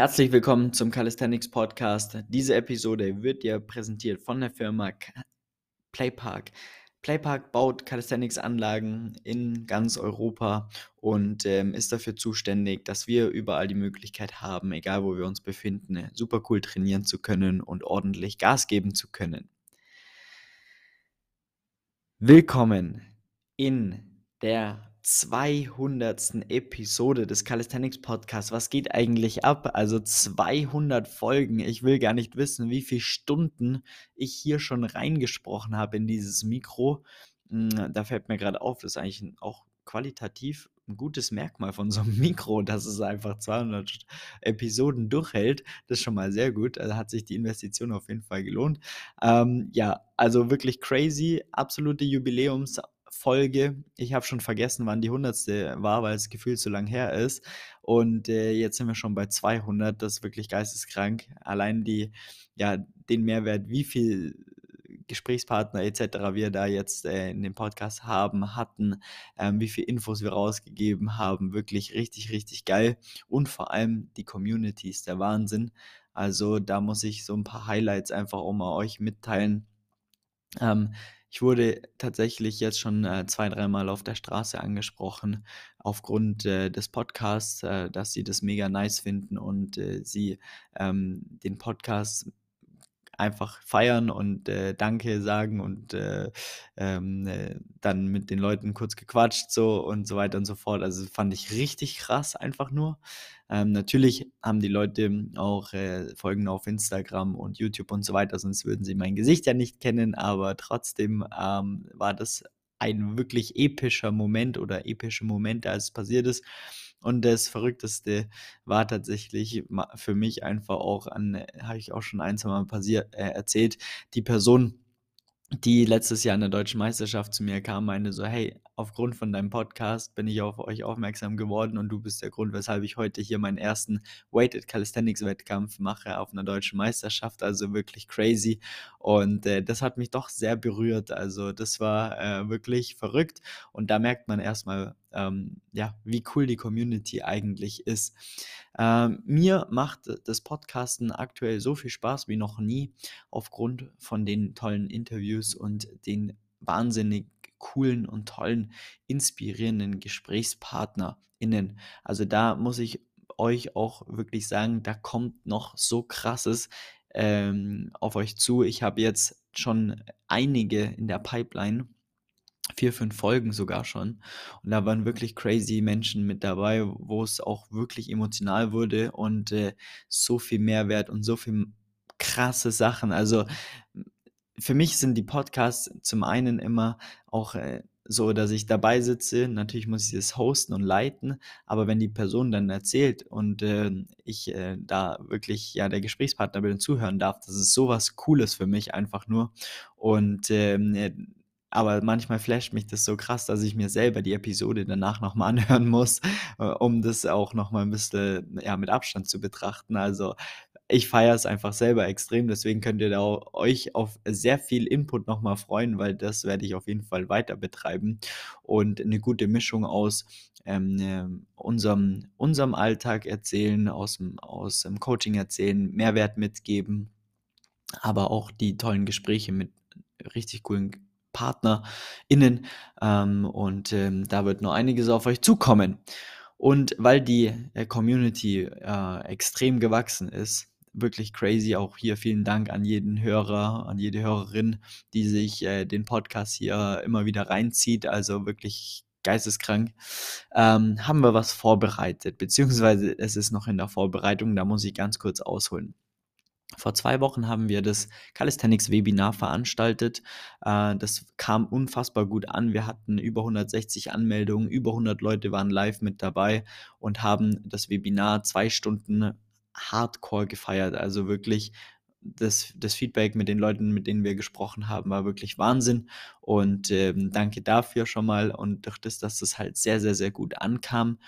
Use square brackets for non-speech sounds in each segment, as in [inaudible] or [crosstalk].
Herzlich willkommen zum Calisthenics Podcast. Diese Episode wird dir präsentiert von der Firma Playpark. Playpark baut Calisthenics-Anlagen in ganz Europa und ähm, ist dafür zuständig, dass wir überall die Möglichkeit haben, egal wo wir uns befinden, super cool trainieren zu können und ordentlich Gas geben zu können. Willkommen in der 200. Episode des Calisthenics Podcasts. Was geht eigentlich ab? Also 200 Folgen. Ich will gar nicht wissen, wie viele Stunden ich hier schon reingesprochen habe in dieses Mikro. Hm, da fällt mir gerade auf, das ist eigentlich auch qualitativ ein gutes Merkmal von so einem [laughs] Mikro, dass es einfach 200 Episoden durchhält. Das ist schon mal sehr gut. Da hat sich die Investition auf jeden Fall gelohnt. Ähm, ja, also wirklich crazy. Absolute Jubiläums- Folge. Ich habe schon vergessen, wann die 100. war, weil es gefühlt so lang her ist. Und äh, jetzt sind wir schon bei 200. Das ist wirklich geisteskrank. Allein die, ja, den Mehrwert, wie viel Gesprächspartner etc. wir da jetzt äh, in dem Podcast haben, hatten, ähm, wie viel Infos wir rausgegeben haben, wirklich richtig, richtig geil. Und vor allem die Community ist der Wahnsinn. Also da muss ich so ein paar Highlights einfach auch mal euch mitteilen. Ähm, ich wurde tatsächlich jetzt schon äh, zwei, dreimal auf der Straße angesprochen aufgrund äh, des Podcasts, äh, dass sie das mega nice finden und äh, sie ähm, den Podcast einfach feiern und äh, Danke sagen und äh, ähm, äh, dann mit den Leuten kurz gequatscht so und so weiter und so fort. Also fand ich richtig krass einfach nur. Ähm, natürlich haben die Leute auch äh, Folgen auf Instagram und YouTube und so weiter, sonst würden sie mein Gesicht ja nicht kennen, aber trotzdem ähm, war das ein wirklich epischer Moment oder epische Momente, als es passiert ist. Und das Verrückteste war tatsächlich für mich einfach auch habe ich auch schon ein, zwei Mal passiert, äh, erzählt, die Person, die letztes Jahr in der deutschen Meisterschaft zu mir kam, meinte so, hey, aufgrund von deinem Podcast bin ich auf euch aufmerksam geworden und du bist der Grund, weshalb ich heute hier meinen ersten Weighted Calisthenics Wettkampf mache auf einer deutschen Meisterschaft. Also wirklich crazy. Und äh, das hat mich doch sehr berührt. Also das war äh, wirklich verrückt. Und da merkt man erstmal, ähm, ja, wie cool die Community eigentlich ist. Ähm, mir macht das Podcasten aktuell so viel Spaß wie noch nie aufgrund von den tollen Interviews und den wahnsinnig coolen und tollen, inspirierenden GesprächspartnerInnen. Also da muss ich euch auch wirklich sagen, da kommt noch so krasses ähm, auf euch zu. Ich habe jetzt schon einige in der Pipeline, vier, fünf Folgen sogar schon. Und da waren wirklich crazy Menschen mit dabei, wo es auch wirklich emotional wurde und äh, so viel Mehrwert und so viel krasse Sachen. Also für mich sind die Podcasts zum einen immer auch äh, so, dass ich dabei sitze. Natürlich muss ich das hosten und leiten, aber wenn die Person dann erzählt und äh, ich äh, da wirklich ja der Gesprächspartner bin und zuhören darf, das ist sowas Cooles für mich einfach nur. Und ähm, äh, aber manchmal flasht mich das so krass, dass ich mir selber die Episode danach nochmal [laughs] anhören muss, äh, um das auch nochmal ein bisschen ja, mit Abstand zu betrachten. Also ich feiere es einfach selber extrem, deswegen könnt ihr da euch auf sehr viel Input nochmal freuen, weil das werde ich auf jeden Fall weiter betreiben und eine gute Mischung aus ähm, äh, unserem, unserem Alltag erzählen, aus dem, aus dem Coaching erzählen, Mehrwert mitgeben, aber auch die tollen Gespräche mit richtig coolen PartnerInnen ähm, und ähm, da wird noch einiges auf euch zukommen. Und weil die äh, Community äh, extrem gewachsen ist, wirklich crazy. Auch hier vielen Dank an jeden Hörer, an jede Hörerin, die sich äh, den Podcast hier immer wieder reinzieht. Also wirklich geisteskrank. Ähm, haben wir was vorbereitet, beziehungsweise es ist noch in der Vorbereitung, da muss ich ganz kurz ausholen. Vor zwei Wochen haben wir das Calisthenics Webinar veranstaltet. Äh, das kam unfassbar gut an. Wir hatten über 160 Anmeldungen, über 100 Leute waren live mit dabei und haben das Webinar zwei Stunden hardcore gefeiert. Also wirklich das, das Feedback mit den Leuten, mit denen wir gesprochen haben, war wirklich Wahnsinn. Und ähm, danke dafür schon mal. Und durch das, dass das halt sehr, sehr, sehr gut ankam,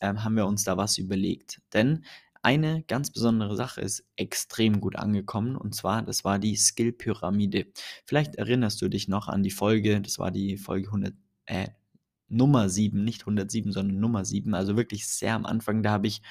ähm, haben wir uns da was überlegt. Denn eine ganz besondere Sache ist extrem gut angekommen und zwar, das war die Skill-Pyramide. Vielleicht erinnerst du dich noch an die Folge, das war die Folge 100, äh, Nummer 7, nicht 107, sondern Nummer 7, also wirklich sehr am Anfang, da habe ich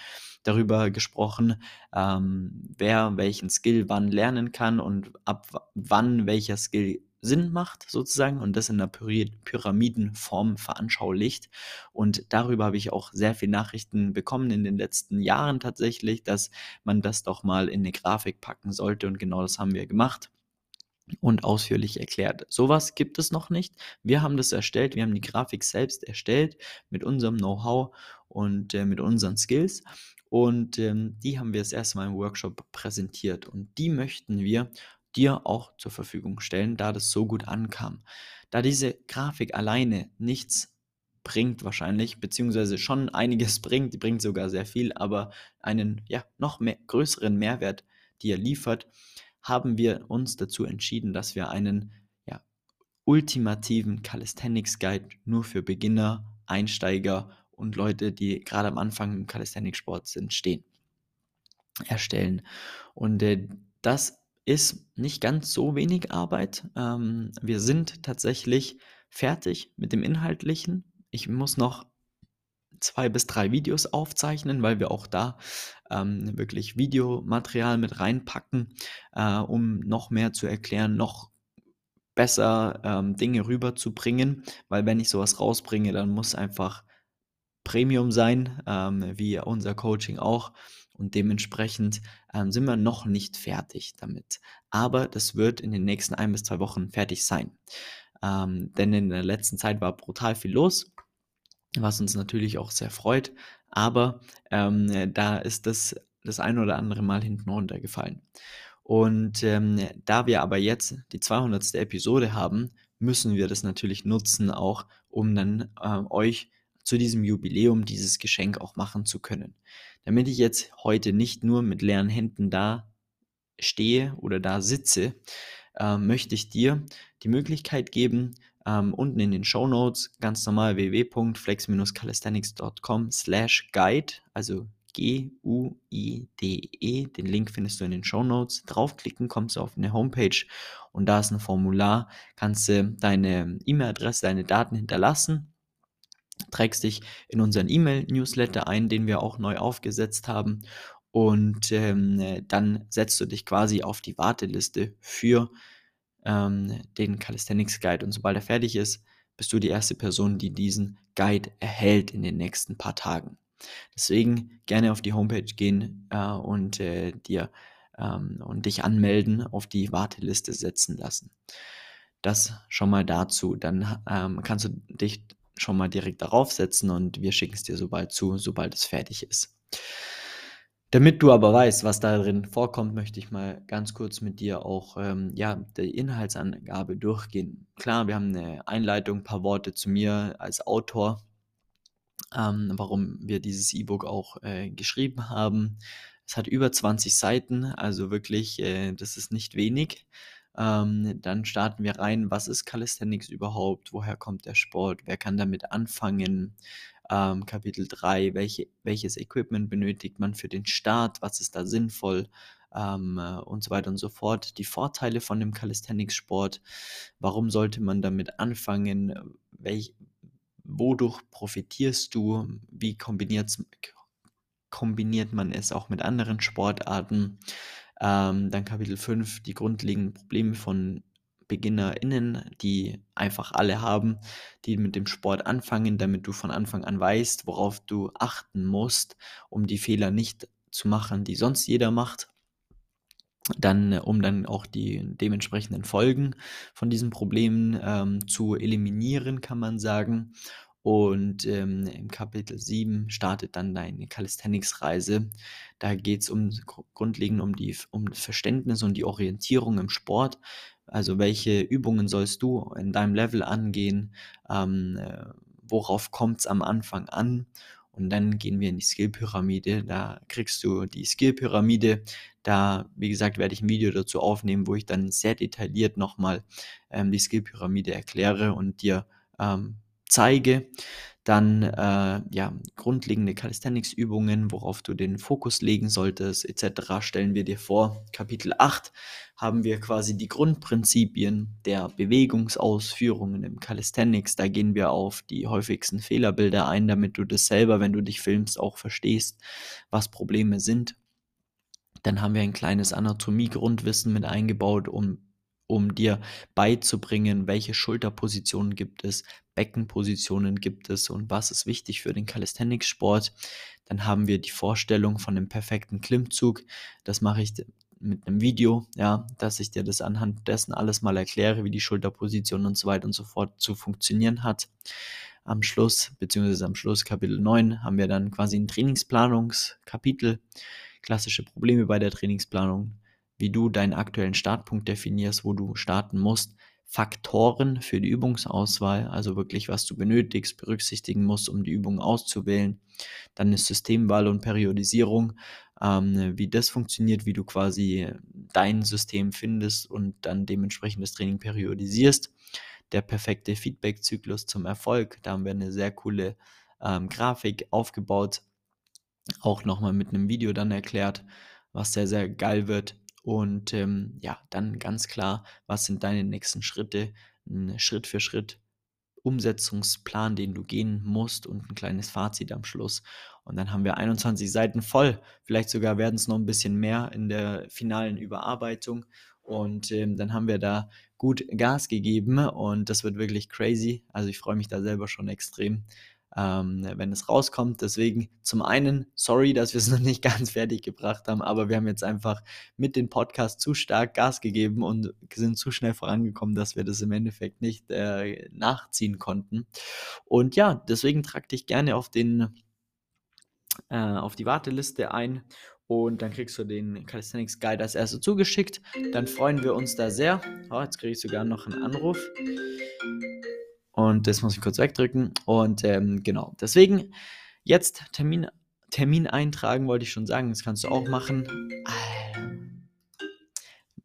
darüber gesprochen, ähm, wer welchen Skill wann lernen kann und ab wann welcher Skill Sinn macht, sozusagen, und das in einer Pyramidenform veranschaulicht. Und darüber habe ich auch sehr viele Nachrichten bekommen in den letzten Jahren tatsächlich, dass man das doch mal in eine Grafik packen sollte. Und genau das haben wir gemacht und ausführlich erklärt. Sowas gibt es noch nicht. Wir haben das erstellt, wir haben die Grafik selbst erstellt mit unserem Know-how und äh, mit unseren Skills. Und ähm, die haben wir das erste Mal im Workshop präsentiert. Und die möchten wir dir auch zur Verfügung stellen, da das so gut ankam. Da diese Grafik alleine nichts bringt wahrscheinlich, beziehungsweise schon einiges [laughs] bringt, die bringt sogar sehr viel, aber einen ja, noch mehr, größeren Mehrwert, die er liefert, haben wir uns dazu entschieden, dass wir einen ja, ultimativen Calisthenics Guide nur für Beginner, Einsteiger und Leute, die gerade am Anfang im Calisthenics-Sport sind, stehen, erstellen. Und äh, das ist nicht ganz so wenig Arbeit. Ähm, wir sind tatsächlich fertig mit dem Inhaltlichen. Ich muss noch zwei bis drei Videos aufzeichnen, weil wir auch da ähm, wirklich Videomaterial mit reinpacken, äh, um noch mehr zu erklären, noch besser ähm, Dinge rüberzubringen, weil wenn ich sowas rausbringe, dann muss einfach Premium sein, ähm, wie unser Coaching auch. Und dementsprechend ähm, sind wir noch nicht fertig damit. Aber das wird in den nächsten ein bis zwei Wochen fertig sein. Ähm, denn in der letzten Zeit war brutal viel los was uns natürlich auch sehr freut. Aber ähm, da ist das das ein oder andere Mal hinten runtergefallen. Und ähm, da wir aber jetzt die 200. Episode haben, müssen wir das natürlich nutzen, auch um dann äh, euch zu diesem Jubiläum dieses Geschenk auch machen zu können. Damit ich jetzt heute nicht nur mit leeren Händen da stehe oder da sitze, äh, möchte ich dir die Möglichkeit geben, ähm, unten in den Show Notes ganz normal www.flex-calisthenics.com slash guide, also G-U-I-D-E. Den Link findest du in den Show Notes. Draufklicken, kommst du auf eine Homepage und da ist ein Formular. Kannst du deine E-Mail-Adresse, deine Daten hinterlassen. Trägst dich in unseren E-Mail-Newsletter ein, den wir auch neu aufgesetzt haben. Und ähm, dann setzt du dich quasi auf die Warteliste für ähm, den Calisthenics Guide. Und sobald er fertig ist, bist du die erste Person, die diesen Guide erhält in den nächsten paar Tagen. Deswegen gerne auf die Homepage gehen äh, und äh, dir ähm, und dich anmelden, auf die Warteliste setzen lassen. Das schon mal dazu. Dann ähm, kannst du dich schon mal direkt darauf setzen und wir schicken es dir sobald zu, sobald es fertig ist. Damit du aber weißt, was da drin vorkommt, möchte ich mal ganz kurz mit dir auch ähm, ja, die Inhaltsangabe durchgehen. Klar, wir haben eine Einleitung, ein paar Worte zu mir als Autor, ähm, warum wir dieses E-Book auch äh, geschrieben haben. Es hat über 20 Seiten, also wirklich, äh, das ist nicht wenig. Ähm, dann starten wir rein, was ist Calisthenics überhaupt, woher kommt der Sport, wer kann damit anfangen, ähm, Kapitel 3, welche, welches Equipment benötigt man für den Start, was ist da sinnvoll? Ähm, äh, und so weiter und so fort. Die Vorteile von dem Calisthenics-Sport, warum sollte man damit anfangen, welch, wodurch profitierst du, wie kombiniert man es auch mit anderen Sportarten. Ähm, dann Kapitel 5, die grundlegenden Probleme von BeginnerInnen, die einfach alle haben, die mit dem Sport anfangen, damit du von Anfang an weißt, worauf du achten musst, um die Fehler nicht zu machen, die sonst jeder macht. Dann, um dann auch die dementsprechenden Folgen von diesen Problemen ähm, zu eliminieren, kann man sagen. Und ähm, im Kapitel 7 startet dann deine Calisthenics-Reise. Da geht es um, grundlegend um, die, um das Verständnis und die Orientierung im Sport. Also welche Übungen sollst du in deinem Level angehen? Ähm, äh, worauf kommt es am Anfang an? Und dann gehen wir in die Skill-Pyramide. Da kriegst du die Skill-Pyramide. Da, wie gesagt, werde ich ein Video dazu aufnehmen, wo ich dann sehr detailliert nochmal ähm, die Skill-Pyramide erkläre und dir ähm, zeige. dann äh, ja, grundlegende Calisthenics-Übungen, worauf du den Fokus legen solltest, etc. stellen wir dir vor. Kapitel 8 haben wir quasi die Grundprinzipien der Bewegungsausführungen im Calisthenics. Da gehen wir auf die häufigsten Fehlerbilder ein, damit du das selber, wenn du dich filmst, auch verstehst, was Probleme sind. Dann haben wir ein kleines Anatomie-Grundwissen mit eingebaut, um um dir beizubringen, welche Schulterpositionen gibt es, Beckenpositionen gibt es und was ist wichtig für den Calisthenics-Sport. Dann haben wir die Vorstellung von dem perfekten Klimmzug. Das mache ich mit einem Video, ja, dass ich dir das anhand dessen alles mal erkläre, wie die Schulterposition und so weiter und so fort zu funktionieren hat. Am Schluss, beziehungsweise am Schluss Kapitel 9, haben wir dann quasi ein Trainingsplanungskapitel, klassische Probleme bei der Trainingsplanung, wie du deinen aktuellen Startpunkt definierst, wo du starten musst, Faktoren für die Übungsauswahl, also wirklich, was du benötigst, berücksichtigen musst, um die Übung auszuwählen. Dann ist Systemwahl und Periodisierung, ähm, wie das funktioniert, wie du quasi dein System findest und dann dementsprechend das Training periodisierst. Der perfekte Feedback-Zyklus zum Erfolg, da haben wir eine sehr coole ähm, Grafik aufgebaut, auch nochmal mit einem Video dann erklärt, was sehr, sehr geil wird. Und ähm, ja, dann ganz klar, was sind deine nächsten Schritte? Ein Schritt für Schritt Umsetzungsplan, den du gehen musst und ein kleines Fazit am Schluss. Und dann haben wir 21 Seiten voll. Vielleicht sogar werden es noch ein bisschen mehr in der finalen Überarbeitung. Und ähm, dann haben wir da gut Gas gegeben und das wird wirklich crazy. Also ich freue mich da selber schon extrem ähm, wenn es rauskommt. Deswegen zum einen, sorry, dass wir es [laughs] noch nicht ganz fertig gebracht haben, aber wir haben jetzt einfach mit dem Podcast zu stark Gas gegeben und sind zu schnell vorangekommen, dass wir das im Endeffekt nicht äh, nachziehen konnten. Und ja, deswegen trag dich gerne auf den äh, auf die Warteliste ein und dann kriegst du den Calisthenics Guide als erste zugeschickt. Dann freuen wir uns da sehr. Oh, jetzt kriege ich sogar noch einen Anruf. Und das muss ich kurz wegdrücken. Und ähm, genau, deswegen jetzt Termin, Termin eintragen, wollte ich schon sagen. Das kannst du auch machen.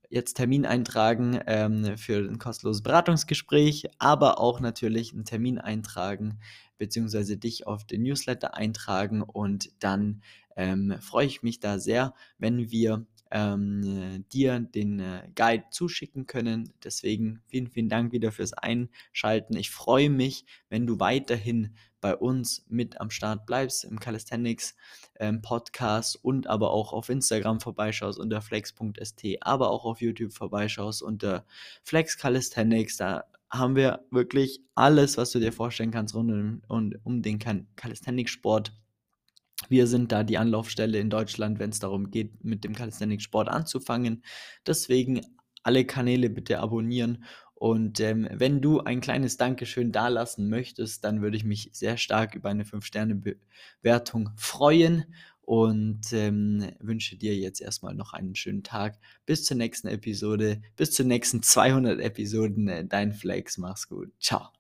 Jetzt Termin eintragen ähm, für ein kostenloses Beratungsgespräch, aber auch natürlich einen Termin eintragen, beziehungsweise dich auf den Newsletter eintragen. Und dann ähm, freue ich mich da sehr, wenn wir ähm, dir den äh, Guide zuschicken können. Deswegen vielen, vielen Dank wieder fürs Einschalten. Ich freue mich, wenn du weiterhin bei uns mit am Start bleibst im Calisthenics ähm, Podcast und aber auch auf Instagram vorbeischaust unter flex.st, aber auch auf YouTube vorbeischaust unter Flex Calisthenics. Da haben wir wirklich alles, was du dir vorstellen kannst rund um, um, den Calisthenics-Sport. Wir sind da die Anlaufstelle in Deutschland, wenn es darum geht, mit dem Calisthenics-Sport anzufangen. Deswegen alle Kanäle bitte abonnieren. Und ähm, wenn du ein kleines Dankeschön dalassen möchtest, dann würde ich mich sehr stark über eine 5-Sterne-Bewertung freuen und ähm, wünsche dir jetzt erstmal noch einen schönen Tag. Bis zur nächsten Episode, bis zur nächsten 200 Episoden. Dein Flex, mach's gut. Ciao.